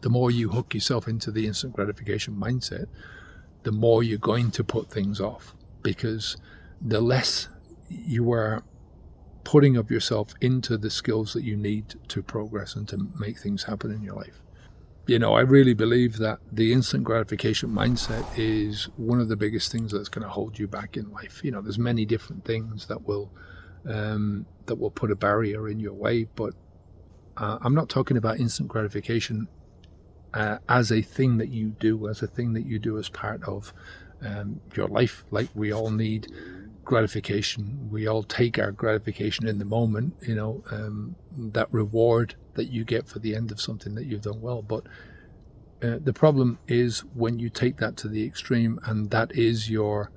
The more you hook yourself into the instant gratification mindset, the more you're going to put things off because the less you are putting of yourself into the skills that you need to progress and to make things happen in your life. You know, I really believe that the instant gratification mindset is one of the biggest things that's going to hold you back in life. You know, there's many different things that will um, that will put a barrier in your way, but uh, I'm not talking about instant gratification uh, as a thing that you do, as a thing that you do as part of um, your life. Like we all need gratification. We all take our gratification in the moment, you know, um, that reward that you get for the end of something that you've done well. But uh, the problem is when you take that to the extreme, and that is your,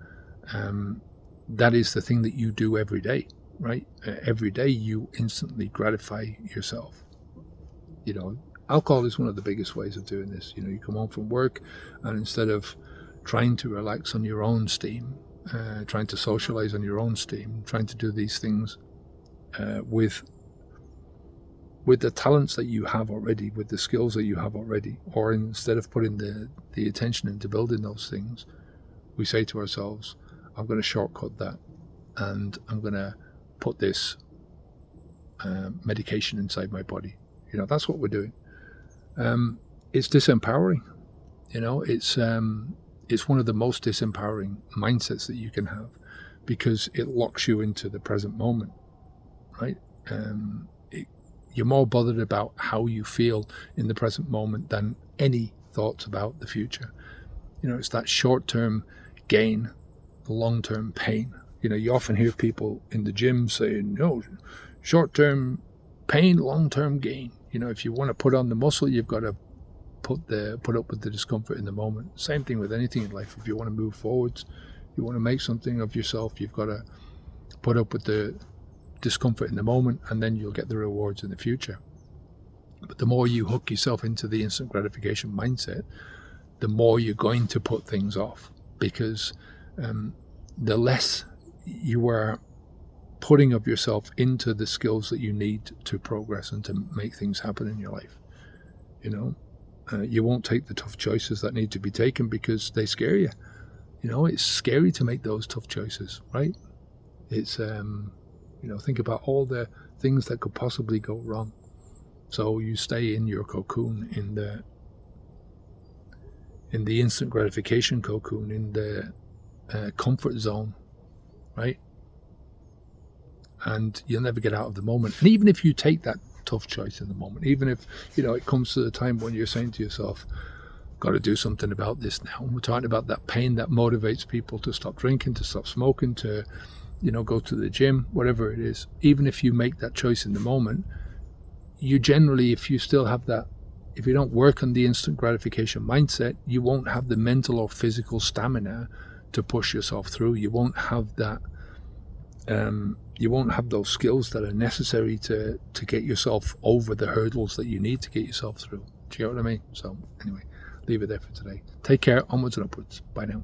um, that is the thing that you do every day, right? Uh, every day you instantly gratify yourself. You know, alcohol is one of the biggest ways of doing this. You know, you come home from work, and instead of trying to relax on your own steam, uh, trying to socialize on your own steam, trying to do these things uh, with with the talents that you have already, with the skills that you have already, or instead of putting the, the attention into building those things, we say to ourselves, I'm going to shortcut that and I'm going to put this uh, medication inside my body. You know, that's what we're doing. Um, it's disempowering. You know, it's um, it's one of the most disempowering mindsets that you can have because it locks you into the present moment, right? Um, it, you're more bothered about how you feel in the present moment than any thoughts about the future. You know, it's that short term gain, the long term pain. You know, you often hear people in the gym saying, no, short term pain, long term gain. You know, if you want to put on the muscle, you've got to put the put up with the discomfort in the moment. Same thing with anything in life. If you want to move forwards, you want to make something of yourself, you've got to put up with the discomfort in the moment, and then you'll get the rewards in the future. But the more you hook yourself into the instant gratification mindset, the more you're going to put things off because um, the less you are putting of yourself into the skills that you need to progress and to make things happen in your life. You know, uh, you won't take the tough choices that need to be taken because they scare you. You know, it's scary to make those tough choices, right? It's, um, you know, think about all the things that could possibly go wrong. So you stay in your cocoon, in the in the instant gratification cocoon, in the uh, comfort zone, right? And you'll never get out of the moment. And even if you take that tough choice in the moment. Even if, you know, it comes to the time when you're saying to yourself, got to do something about this now. we're talking about that pain that motivates people to stop drinking, to stop smoking, to, you know, go to the gym, whatever it is. Even if you make that choice in the moment, you generally, if you still have that, if you don't work on the instant gratification mindset, you won't have the mental or physical stamina to push yourself through. You won't have that um, you won't have those skills that are necessary to to get yourself over the hurdles that you need to get yourself through. Do you know what I mean? So anyway, leave it there for today. Take care. Onwards and upwards. Bye now.